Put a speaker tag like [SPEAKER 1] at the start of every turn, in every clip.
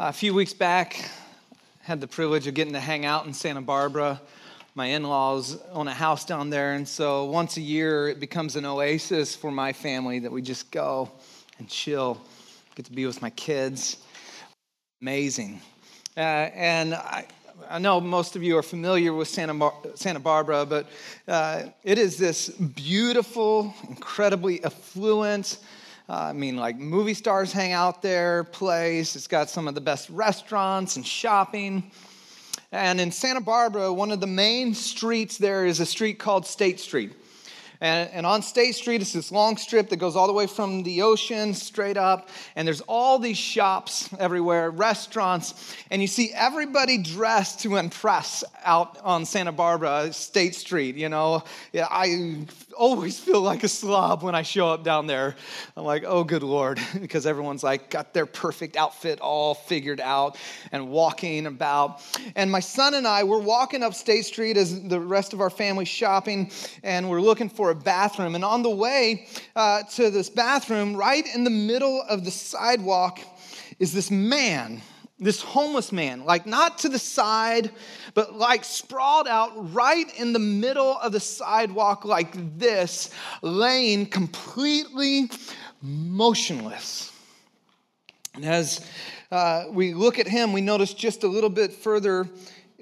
[SPEAKER 1] a few weeks back, had the privilege of getting to hang out in Santa Barbara. My in laws own a house down there, and so once a year it becomes an oasis for my family that we just go and chill, get to be with my kids. Amazing. Uh, and I, I know most of you are familiar with Santa, Mar- Santa Barbara, but uh, it is this beautiful, incredibly affluent, uh, Uh, I mean, like movie stars hang out there, place. It's got some of the best restaurants and shopping. And in Santa Barbara, one of the main streets there is a street called State Street. And, and, on State Street, it's this long strip that goes all the way from the ocean straight up. And there's all these shops everywhere, restaurants. And you see everybody dressed to impress out on Santa Barbara State Street. You know, I always feel like a slob when I show up down there. I'm like, oh, good Lord, because everyone's like got their perfect outfit all figured out and walking about. And my son and I, we're walking up State Street as the rest of our family shopping, and we're looking for a bathroom. And on the way uh, to this bathroom, right in the middle of the sidewalk, is this man this homeless man, like not to the side, but like sprawled out right in the middle of the sidewalk, like this, laying completely motionless. And as uh, we look at him, we notice just a little bit further,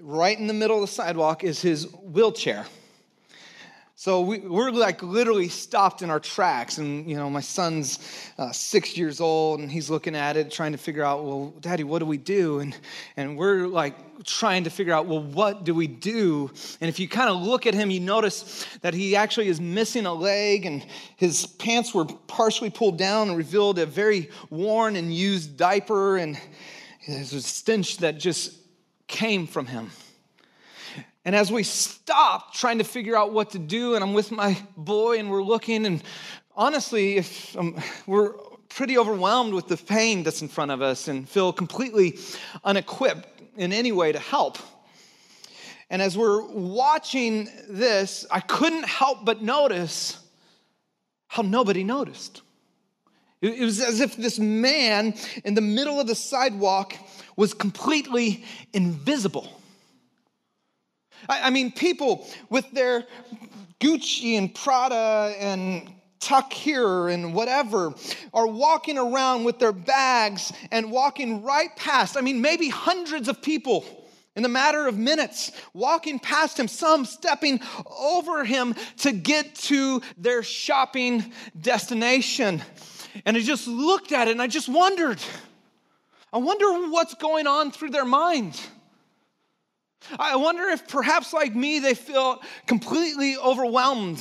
[SPEAKER 1] right in the middle of the sidewalk, is his wheelchair. So we, are like literally stopped in our tracks. And, you know, my son's uh, six years old and he's looking at it, trying to figure out, well, daddy, what do we do? And, and we're like trying to figure out, well, what do we do? And if you kind of look at him, you notice that he actually is missing a leg and his pants were partially pulled down and revealed a very worn and used diaper. And there's a stench that just came from him. And as we stop trying to figure out what to do, and I'm with my boy and we're looking, and honestly, if um, we're pretty overwhelmed with the pain that's in front of us and feel completely unequipped in any way to help. And as we're watching this, I couldn't help but notice how nobody noticed. It was as if this man in the middle of the sidewalk was completely invisible. I, I mean, people with their Gucci and Prada and tuck here and whatever are walking around with their bags and walking right past. I mean, maybe hundreds of people in the matter of minutes, walking past him, some stepping over him to get to their shopping destination. And I just looked at it and I just wondered, I wonder what's going on through their mind. I wonder if perhaps like me, they feel completely overwhelmed,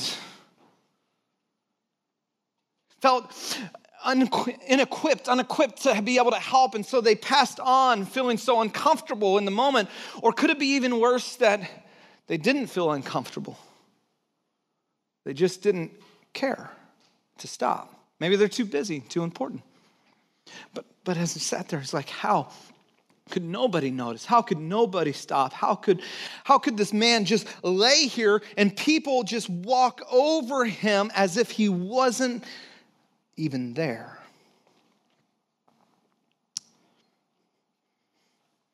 [SPEAKER 1] felt inequipped, unequipped to be able to help, and so they passed on feeling so uncomfortable in the moment. Or could it be even worse that they didn't feel uncomfortable? They just didn't care to stop. Maybe they're too busy, too important. But, but as I sat there, it's like, how could nobody notice? How could nobody stop? How could, how could this man just lay here and people just walk over him as if he wasn't even there?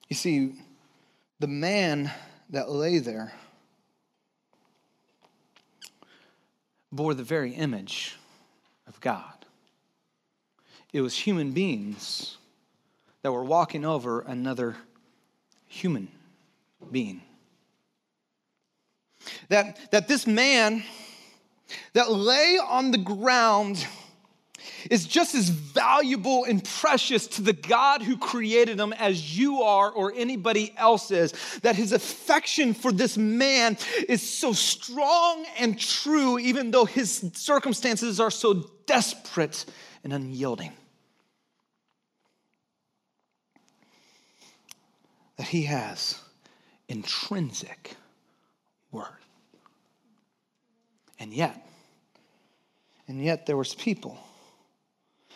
[SPEAKER 1] You see, the man that lay there bore the very image of God. It was human beings that we're walking over another human being. That, that this man that lay on the ground is just as valuable and precious to the God who created him as you are or anybody else is. That his affection for this man is so strong and true, even though his circumstances are so desperate and unyielding. That he has intrinsic worth. And yet, and yet there was people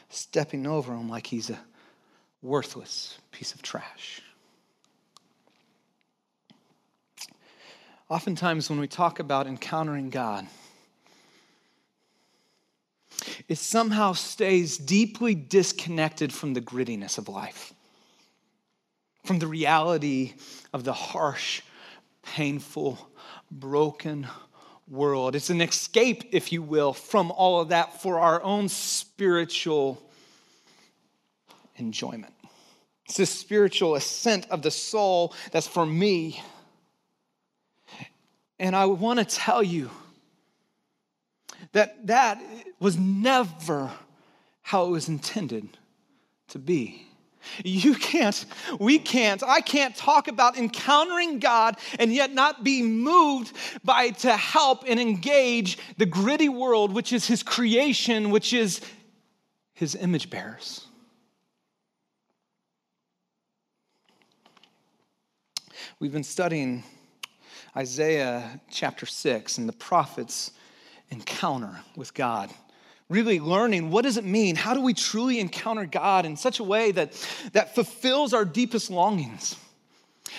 [SPEAKER 1] stepping over him like he's a worthless piece of trash. Oftentimes, when we talk about encountering God, it somehow stays deeply disconnected from the grittiness of life. From the reality of the harsh, painful, broken world. It's an escape, if you will, from all of that for our own spiritual enjoyment. It's a spiritual ascent of the soul that's for me. And I want to tell you that that was never how it was intended to be. You can't, we can't, I can't talk about encountering God and yet not be moved by to help and engage the gritty world, which is His creation, which is His image bearers. We've been studying Isaiah chapter 6 and the prophet's encounter with God. Really learning what does it mean? How do we truly encounter God in such a way that, that fulfills our deepest longings?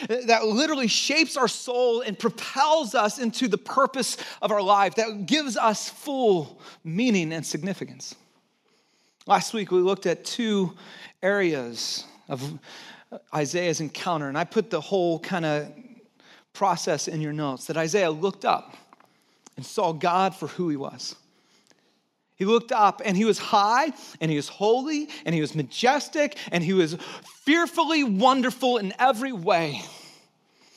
[SPEAKER 1] That literally shapes our soul and propels us into the purpose of our life, that gives us full meaning and significance. Last week, we looked at two areas of Isaiah's encounter. And I put the whole kind of process in your notes that Isaiah looked up and saw God for who he was. He looked up and he was high and he was holy and he was majestic and he was fearfully wonderful in every way.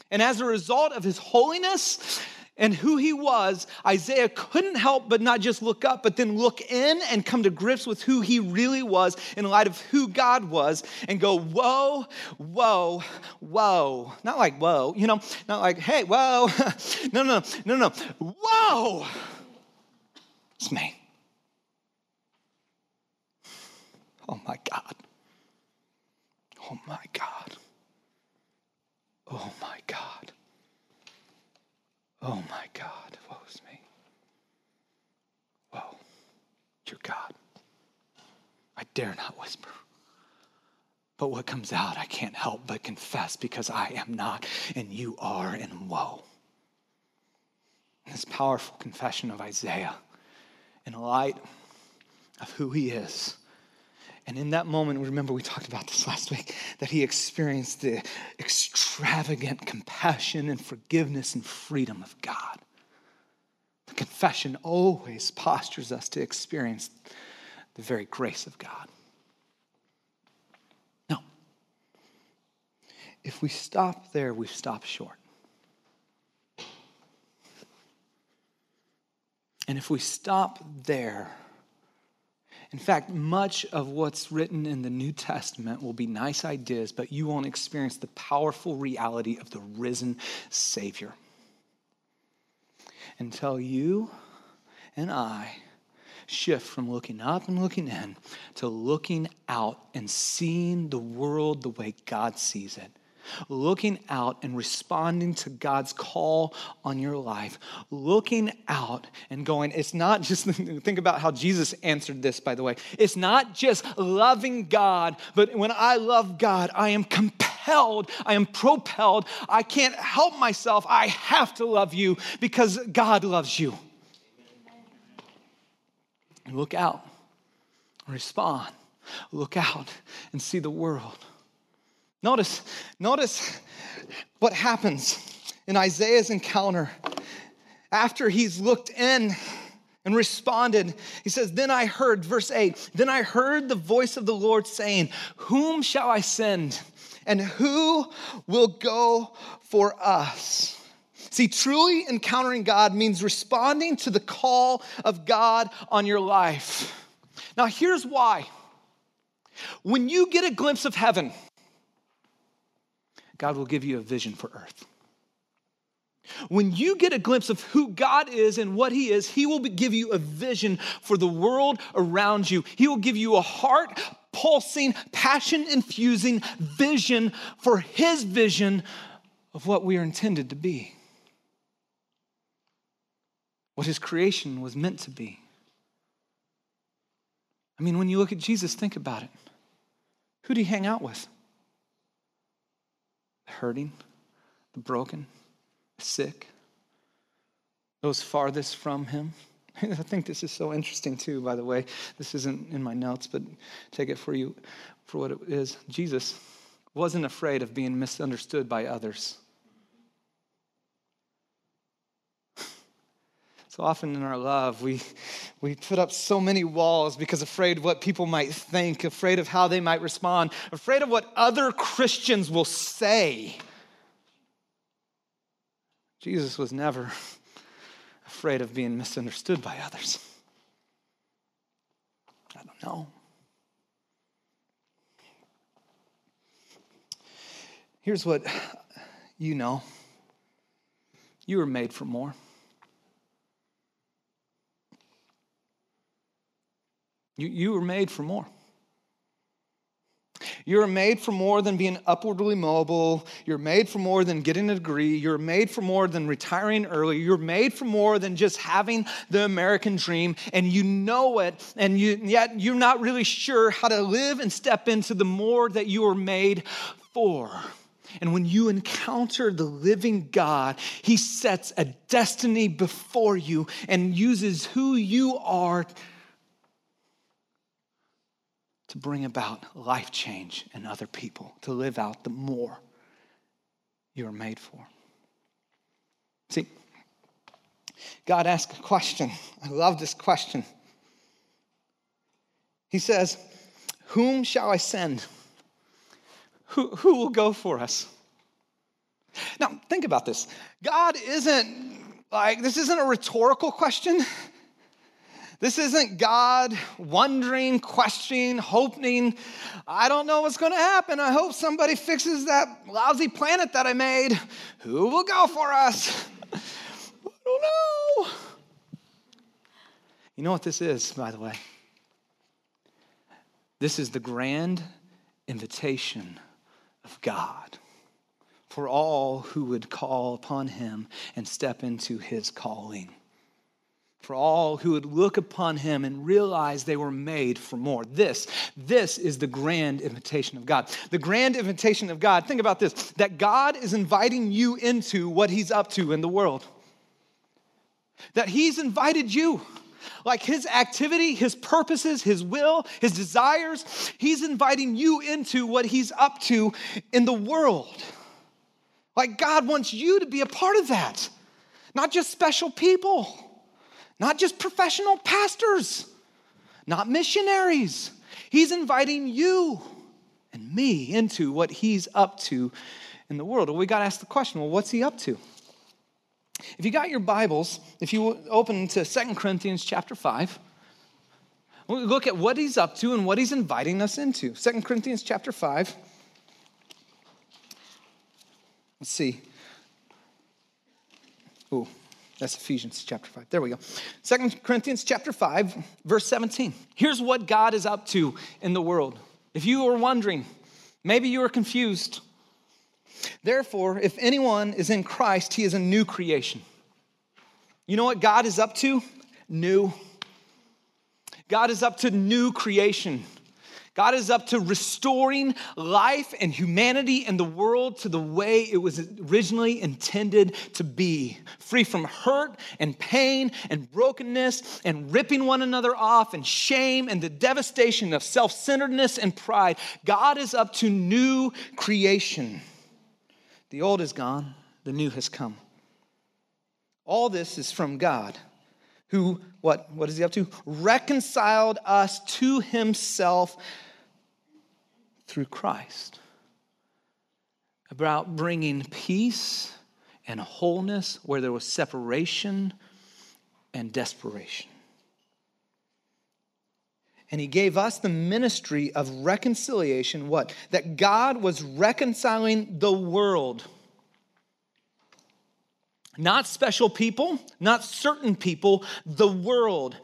[SPEAKER 1] And as a result of his holiness and who he was, Isaiah couldn't help but not just look up, but then look in and come to grips with who he really was in light of who God was and go, whoa, whoa, whoa. Not like whoa, you know, not like, hey, whoa. no, no, no, no, whoa. It's me. Oh my God. Oh my God. Oh my God. Oh my God, woe is me. Whoa, you're God. I dare not whisper. But what comes out, I can't help but confess because I am not and you are, and woe. This powerful confession of Isaiah in light of who he is and in that moment, remember we talked about this last week, that he experienced the extravagant compassion and forgiveness and freedom of God. The confession always postures us to experience the very grace of God. Now, if we stop there, we stop short. And if we stop there, in fact, much of what's written in the New Testament will be nice ideas, but you won't experience the powerful reality of the risen Savior. Until you and I shift from looking up and looking in to looking out and seeing the world the way God sees it looking out and responding to God's call on your life, looking out and going, it's not just, think about how Jesus answered this, by the way. It's not just loving God, but when I love God, I am compelled, I am propelled, I can't help myself. I have to love you because God loves you. Look out, respond, look out and see the world Notice, notice what happens in Isaiah's encounter. After he's looked in and responded, he says, Then I heard, verse 8, then I heard the voice of the Lord saying, Whom shall I send? And who will go for us? See, truly encountering God means responding to the call of God on your life. Now, here's why. When you get a glimpse of heaven, God will give you a vision for earth. When you get a glimpse of who God is and what He is, He will give you a vision for the world around you. He will give you a heart pulsing, passion infusing vision for His vision of what we are intended to be, what His creation was meant to be. I mean, when you look at Jesus, think about it. Who did He hang out with? Hurting, the broken, the sick, those farthest from him. I think this is so interesting too, by the way. This isn't in my notes, but take it for you for what it is. Jesus wasn't afraid of being misunderstood by others. So often in our love, we, we put up so many walls because afraid of what people might think, afraid of how they might respond, afraid of what other Christians will say. Jesus was never afraid of being misunderstood by others. I don't know. Here's what you know you were made for more. You, you were made for more. You're made for more than being upwardly mobile. You're made for more than getting a degree. You're made for more than retiring early. You're made for more than just having the American dream. And you know it, and you, yet you're not really sure how to live and step into the more that you are made for. And when you encounter the living God, He sets a destiny before you and uses who you are to bring about life change in other people, to live out the more you are made for. See, God asked a question. I love this question. He says, Whom shall I send? Who, who will go for us? Now, think about this. God isn't like, this isn't a rhetorical question. This isn't God wondering, questioning, hoping, I don't know what's going to happen. I hope somebody fixes that lousy planet that I made. Who will go for us? I don't know. You know what this is, by the way? This is the grand invitation of God for all who would call upon him and step into his calling for all who would look upon him and realize they were made for more. This, this is the grand invitation of God. The grand invitation of God, think about this that God is inviting you into what he's up to in the world. That he's invited you. Like his activity, his purposes, his will, his desires, he's inviting you into what he's up to in the world. Like God wants you to be a part of that, not just special people not just professional pastors, not missionaries. He's inviting you and me into what he's up to in the world. Well, we got to ask the question well, what's he up to? If you got your Bibles, if you open to Second Corinthians chapter 5, we'll look at what he's up to and what he's inviting us into. Second Corinthians chapter 5. Let's see. Ooh, that's Ephesians chapter 5. There we go. Second Corinthians chapter 5, verse 17. Here's what God is up to in the world. If you are wondering, maybe you are confused. Therefore, if anyone is in Christ, he is a new creation. You know what God is up to? New. God is up to new creation. God is up to restoring life and humanity and the world to the way it was originally intended to be free from hurt and pain and brokenness and ripping one another off and shame and the devastation of self centeredness and pride. God is up to new creation. The old is gone, the new has come. All this is from God who what what is he up to reconciled us to himself through Christ, about bringing peace and wholeness where there was separation and desperation. And he gave us the ministry of reconciliation. What? That God was reconciling the world. Not special people, not certain people, the world.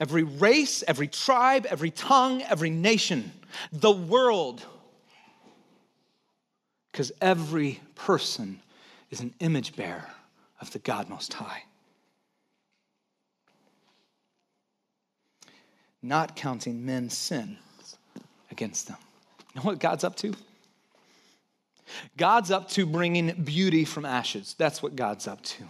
[SPEAKER 1] Every race, every tribe, every tongue, every nation the world. Because every person is an image bearer of the God Most High. Not counting men's sin against them. You know what God's up to? God's up to bringing beauty from ashes. That's what God's up to.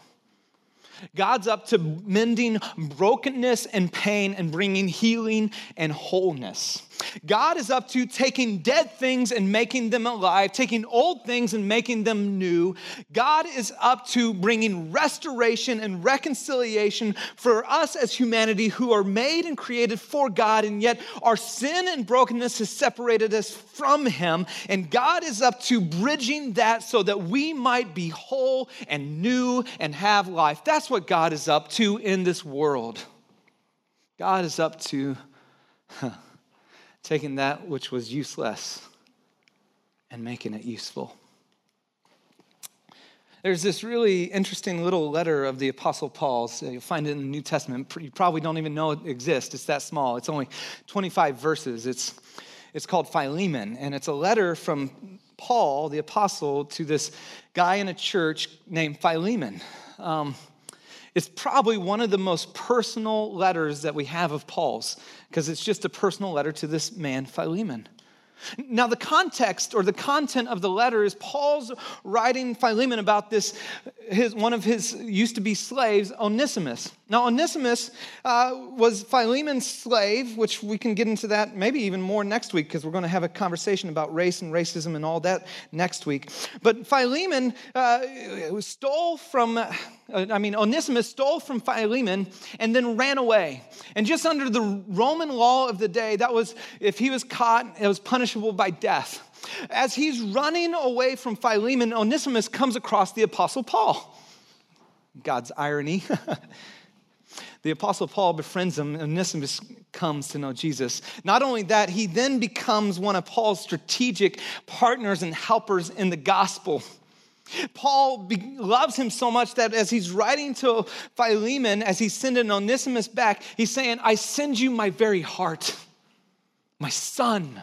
[SPEAKER 1] God's up to mending brokenness and pain and bringing healing and wholeness. God is up to taking dead things and making them alive, taking old things and making them new. God is up to bringing restoration and reconciliation for us as humanity who are made and created for God, and yet our sin and brokenness has separated us from Him. And God is up to bridging that so that we might be whole and new and have life. That's what God is up to in this world. God is up to. Huh, taking that which was useless and making it useful. There's this really interesting little letter of the Apostle Paul's. You'll find it in the New Testament. You probably don't even know it exists. It's that small. It's only 25 verses. It's, it's called Philemon, and it's a letter from Paul, the apostle, to this guy in a church named Philemon. Um, it's probably one of the most personal letters that we have of Paul's because it's just a personal letter to this man, Philemon. Now, the context or the content of the letter is Paul's writing Philemon about this, his, one of his used to be slaves, Onesimus. Now, Onesimus uh, was Philemon's slave, which we can get into that maybe even more next week because we're going to have a conversation about race and racism and all that next week. But Philemon uh, stole from, uh, I mean, Onesimus stole from Philemon and then ran away. And just under the Roman law of the day, that was, if he was caught, it was punishable by death. As he's running away from Philemon, Onesimus comes across the Apostle Paul. God's irony. the Apostle Paul befriends him, and Onesimus comes to know Jesus. Not only that, he then becomes one of Paul's strategic partners and helpers in the gospel. Paul loves him so much that as he's writing to Philemon, as he's sending Onesimus back, he's saying, I send you my very heart, my son,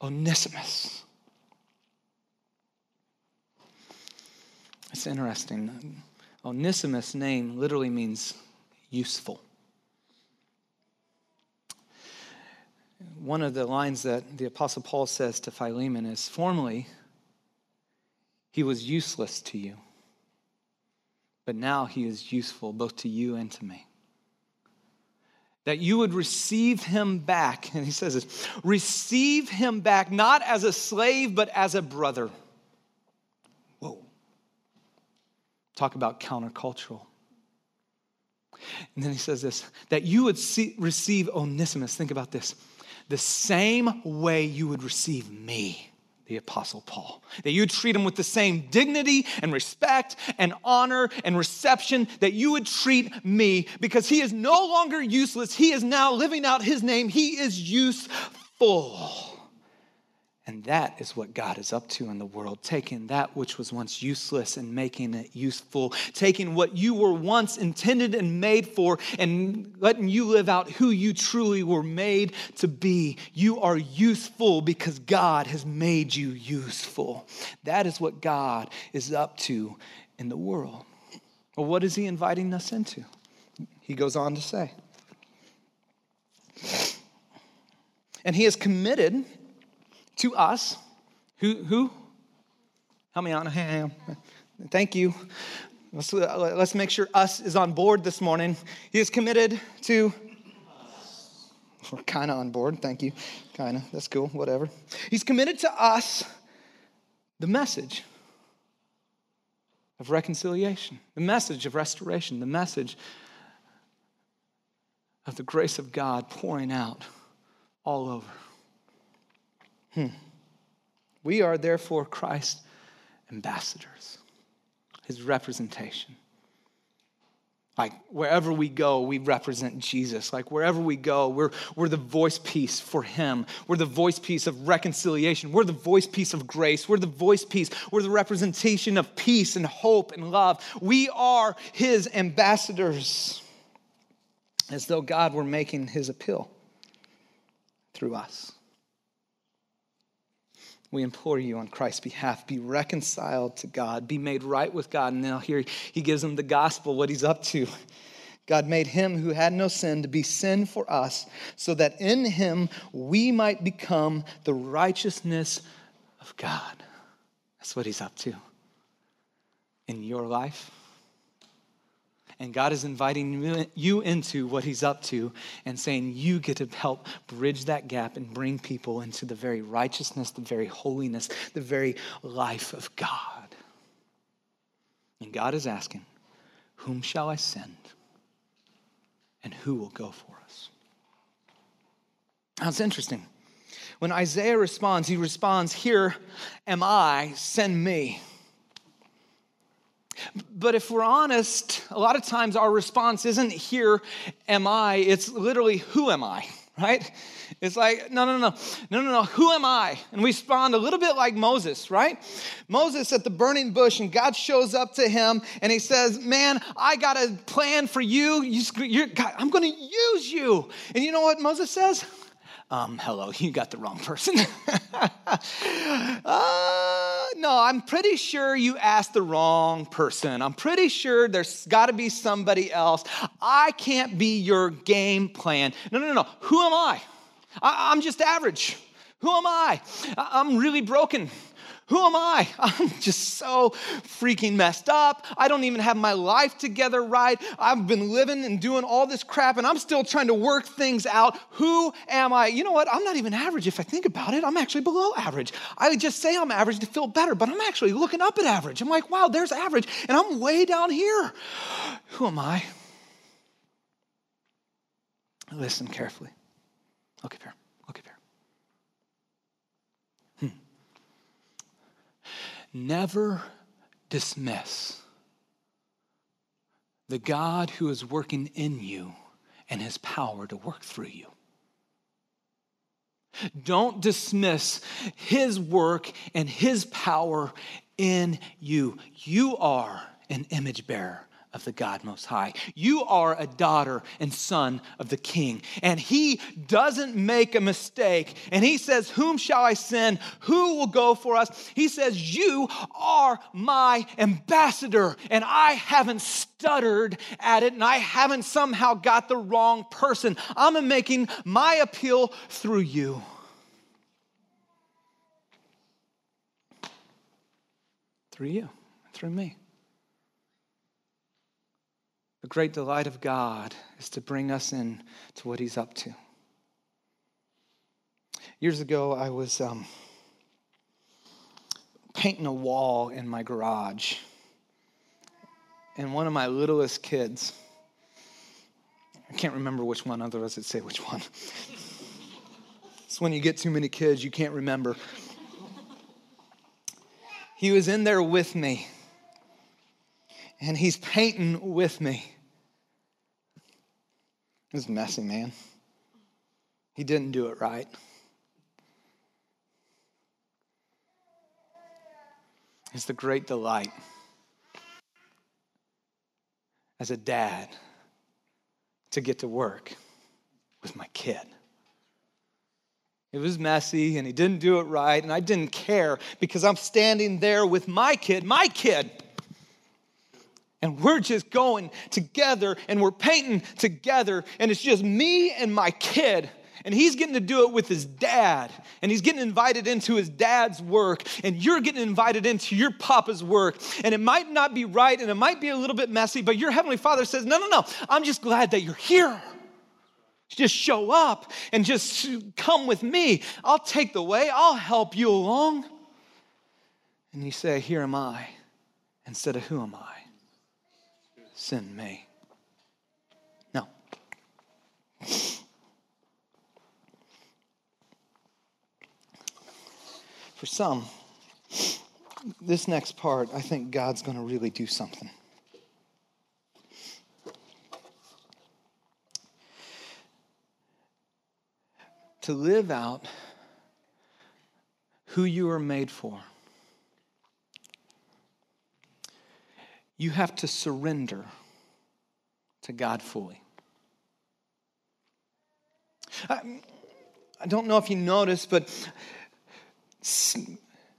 [SPEAKER 1] Onesimus. It's interesting. Onesimus' name literally means useful. One of the lines that the Apostle Paul says to Philemon is Formerly, he was useless to you, but now he is useful both to you and to me. That you would receive him back, and he says this receive him back, not as a slave, but as a brother. Whoa. Talk about countercultural. And then he says this that you would see, receive Onesimus, think about this, the same way you would receive me, the Apostle Paul. That you'd treat him with the same dignity and respect and honor and reception that you would treat me because he is no longer useless. He is now living out his name, he is useful. And that is what God is up to in the world, taking that which was once useless and making it useful, taking what you were once intended and made for and letting you live out who you truly were made to be. You are useful because God has made you useful. That is what God is up to in the world. Well, what is He inviting us into? He goes on to say. And He is committed to us. Who? Who? Help me out. Thank you. Let's, let's make sure us is on board this morning. He is committed to. We're kind of on board. Thank you. Kind of. That's cool. Whatever. He's committed to us the message of reconciliation, the message of restoration, the message of the grace of God pouring out all over. Hmm. We are therefore Christ's ambassadors, his representation. Like wherever we go, we represent Jesus. Like wherever we go, we're, we're the voice piece for Him. We're the voice piece of reconciliation. We're the voice piece of grace. We're the voice piece. We're the representation of peace and hope and love. We are His ambassadors, as though God were making His appeal through us. We implore you on Christ's behalf, be reconciled to God, be made right with God. And now here he gives them the gospel, what he's up to. God made him who had no sin to be sin for us, so that in him we might become the righteousness of God. That's what he's up to in your life And God is inviting you into what He's up to and saying, You get to help bridge that gap and bring people into the very righteousness, the very holiness, the very life of God. And God is asking, Whom shall I send? And who will go for us? Now it's interesting. When Isaiah responds, he responds, Here am I, send me. But if we're honest, a lot of times our response isn't here am I, it's literally who am I, right? It's like, no, no, no, no, no, no, who am I? And we respond a little bit like Moses, right? Moses at the burning bush, and God shows up to him and he says, Man, I got a plan for you. you God, I'm going to use you. And you know what Moses says? Um, hello, you got the wrong person. uh, no, I'm pretty sure you asked the wrong person. I'm pretty sure there's got to be somebody else. I can't be your game plan. No, no, no. Who am I? I I'm just average. Who am I? I'm really broken. Who am I? I'm just so freaking messed up. I don't even have my life together right. I've been living and doing all this crap and I'm still trying to work things out. Who am I? You know what? I'm not even average if I think about it. I'm actually below average. I just say I'm average to feel better, but I'm actually looking up at average. I'm like, wow, there's average and I'm way down here. Who am I? Listen carefully. Up here. Never dismiss the God who is working in you and his power to work through you. Don't dismiss his work and his power in you. You are an image bearer of the God Most High. You are a daughter and son of the King. And He doesn't make a mistake. And He says, Whom shall I send? Who will go for us? He says, You are my ambassador. And I haven't stuttered at it and I haven't somehow got the wrong person. I'm making my appeal through you. Through you, through me. The great delight of God is to bring us in to what He's up to. Years ago, I was um, painting a wall in my garage. And one of my littlest kids, I can't remember which one, otherwise I'd say which one. it's when you get too many kids, you can't remember. He was in there with me, and he's painting with me. It was messy, man. He didn't do it right. It's the great delight as a dad to get to work with my kid. It was messy and he didn't do it right, and I didn't care because I'm standing there with my kid, my kid. And we're just going together and we're painting together, and it's just me and my kid. And he's getting to do it with his dad, and he's getting invited into his dad's work, and you're getting invited into your papa's work. And it might not be right, and it might be a little bit messy, but your heavenly father says, No, no, no, I'm just glad that you're here. Just show up and just come with me. I'll take the way, I'll help you along. And you say, Here am I, instead of who am I? Send me. No. For some, this next part, I think God's going to really do something. To live out who you are made for. You have to surrender to God fully. I, I don't know if you noticed, but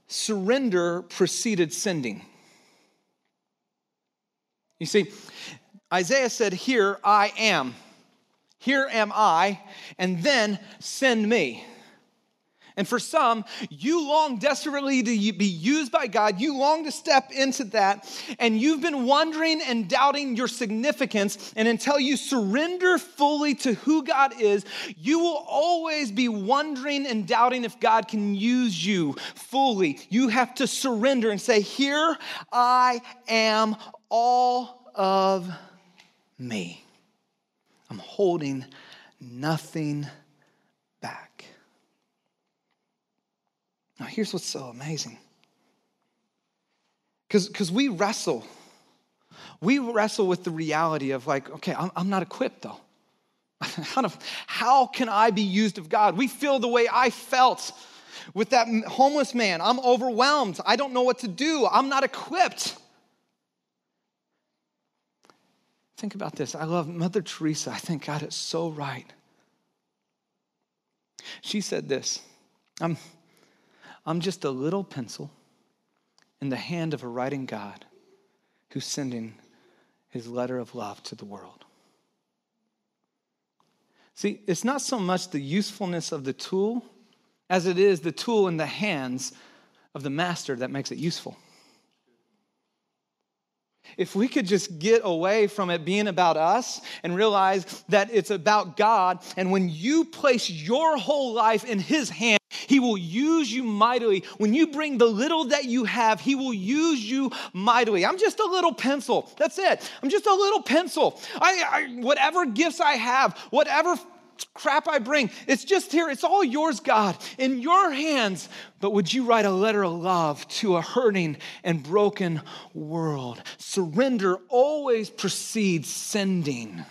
[SPEAKER 1] surrender preceded sending. You see, Isaiah said, Here I am. Here am I, and then send me. And for some, you long desperately to be used by God. You long to step into that. And you've been wondering and doubting your significance. And until you surrender fully to who God is, you will always be wondering and doubting if God can use you fully. You have to surrender and say, Here I am, all of me. I'm holding nothing back. Now, here's what's so amazing. Because we wrestle. We wrestle with the reality of, like, okay, I'm, I'm not equipped though. how, can I be used of God? We feel the way I felt with that homeless man. I'm overwhelmed. I don't know what to do. I'm not equipped. Think about this. I love Mother Teresa. I think God is so right. She said this I'm, I'm just a little pencil in the hand of a writing God who's sending his letter of love to the world. See, it's not so much the usefulness of the tool as it is the tool in the hands of the master that makes it useful. If we could just get away from it being about us and realize that it's about God, and when you place your whole life in His hand, He will use you mightily. When you bring the little that you have, He will use you mightily. I'm just a little pencil. That's it. I'm just a little pencil. I, I whatever gifts I have, whatever crap I bring. It's just here. It's all yours, God, in your hands. But would you write a letter of love to a hurting and broken world? Surrender always precedes sending.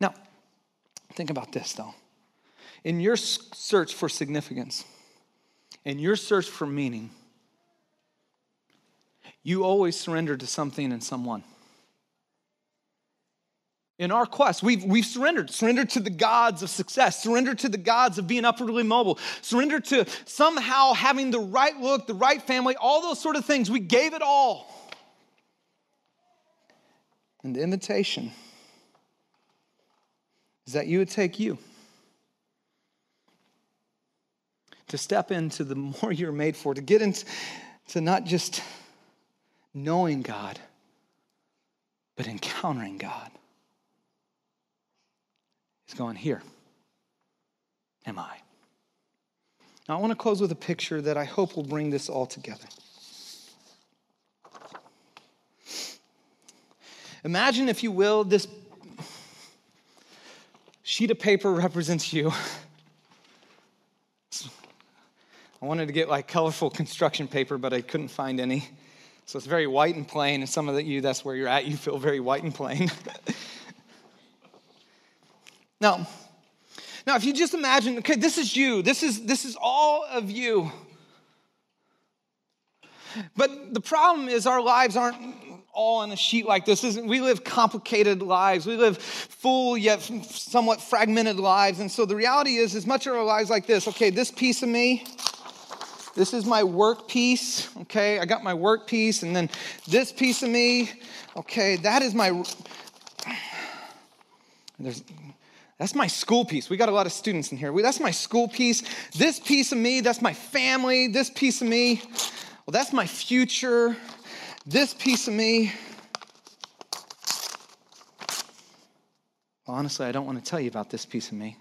[SPEAKER 1] Now, think about this though. In your search for significance, in your search for meaning, you always surrender to something and someone in our quest. We've, we've surrendered, surrendered to the gods of success, surrendered to the gods of being upwardly mobile, surrendered to somehow having the right look, the right family, all those sort of things. We gave it all. And the invitation is that you would take you to step into the more you're made for, to get into to not just knowing God, but encountering God. He's going, Here am I. Now, I want to close with a picture that I hope will bring this all together. Imagine, if you will, this sheet of paper represents you. I wanted to get like colorful construction paper, but I couldn't find any. So it's very white and plain. And some of you, that's where you're at. You feel very white and plain. Now, now if you just imagine, okay, this is you. This is this is all of you. But the problem is our lives aren't all on a sheet like this. We live complicated lives. We live full yet somewhat fragmented lives. And so the reality is, as much of our lives like this, okay, this piece of me, this is my work piece, okay? I got my work piece, and then this piece of me, okay, that is my there's that's my school piece. We got a lot of students in here. That's my school piece. This piece of me, that's my family. This piece of me, well, that's my future. This piece of me, well, honestly, I don't want to tell you about this piece of me.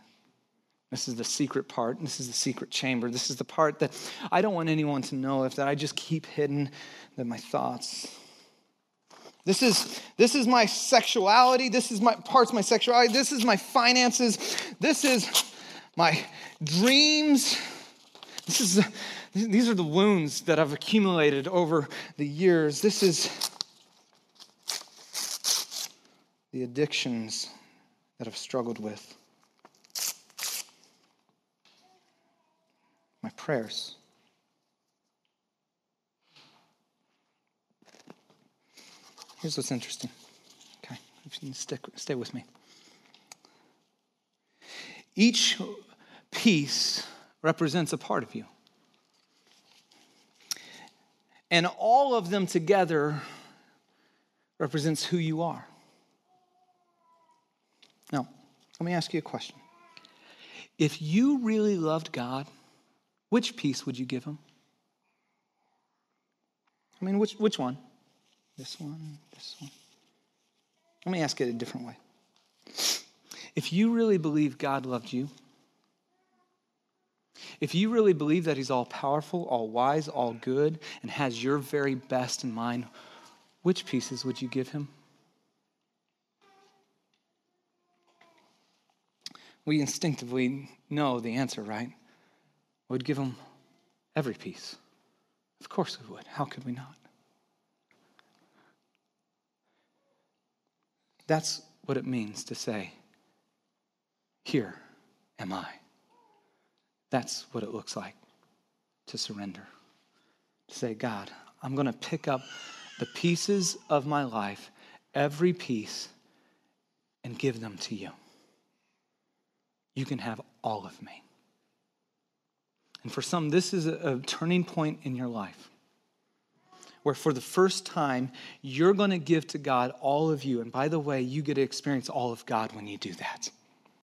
[SPEAKER 1] This is the secret part. This is the secret chamber. This is the part that I don't want anyone to know if that I just keep hidden that my thoughts this is, this is my sexuality. This is my parts my sexuality. This is my finances. This is my dreams. This is, these are the wounds that I've accumulated over the years. This is the addictions that I've struggled with. Prayers. Here's what's interesting. Okay, if you can stick, stay with me. Each piece represents a part of you. And all of them together represents who you are. Now, let me ask you a question. If you really loved God which piece would you give him? I mean, which, which one? This one, this one. Let me ask it a different way. If you really believe God loved you, if you really believe that He's all powerful, all wise, all good, and has your very best in mind, which pieces would you give Him? We instinctively know the answer, right? We'd give Him every piece. Of course we would. How could we not? That's what it means to say, Here am I. That's what it looks like to surrender. To say, God, I'm going to pick up the pieces of my life, every piece, and give them to you. You can have all of me. And for some, this is a, a turning point in your life where for the first time, you're going to give to God all of you. And by the way, you get to experience all of God when you do that.